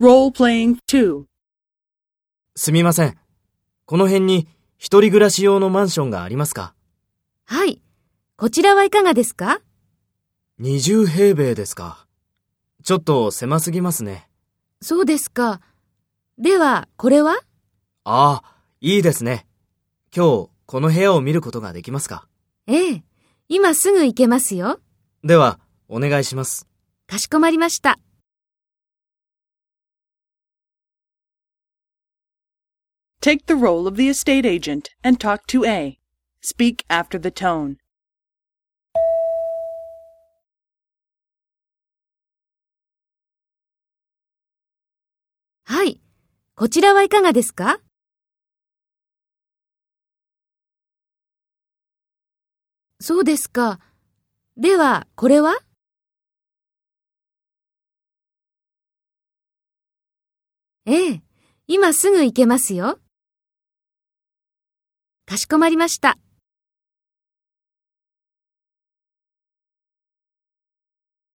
Role-playing 2. すみません。この辺に一人暮らし用のマンションがありますか？はい。こちらはいかがですか ?20 平米ですか。ちょっと狭すぎますね。そうですか。では、これは？ああ、いいですね。今日、この部屋を見ることができますか？ええ。今すぐ行けますよ。では、お願いします。かしこまりました。Take the role of the estate agent and talk to A. Speak after the tone. はい。こちらはいかがですかそうですか。では、これはええ。今すぐ行けますよ。かしこまりました。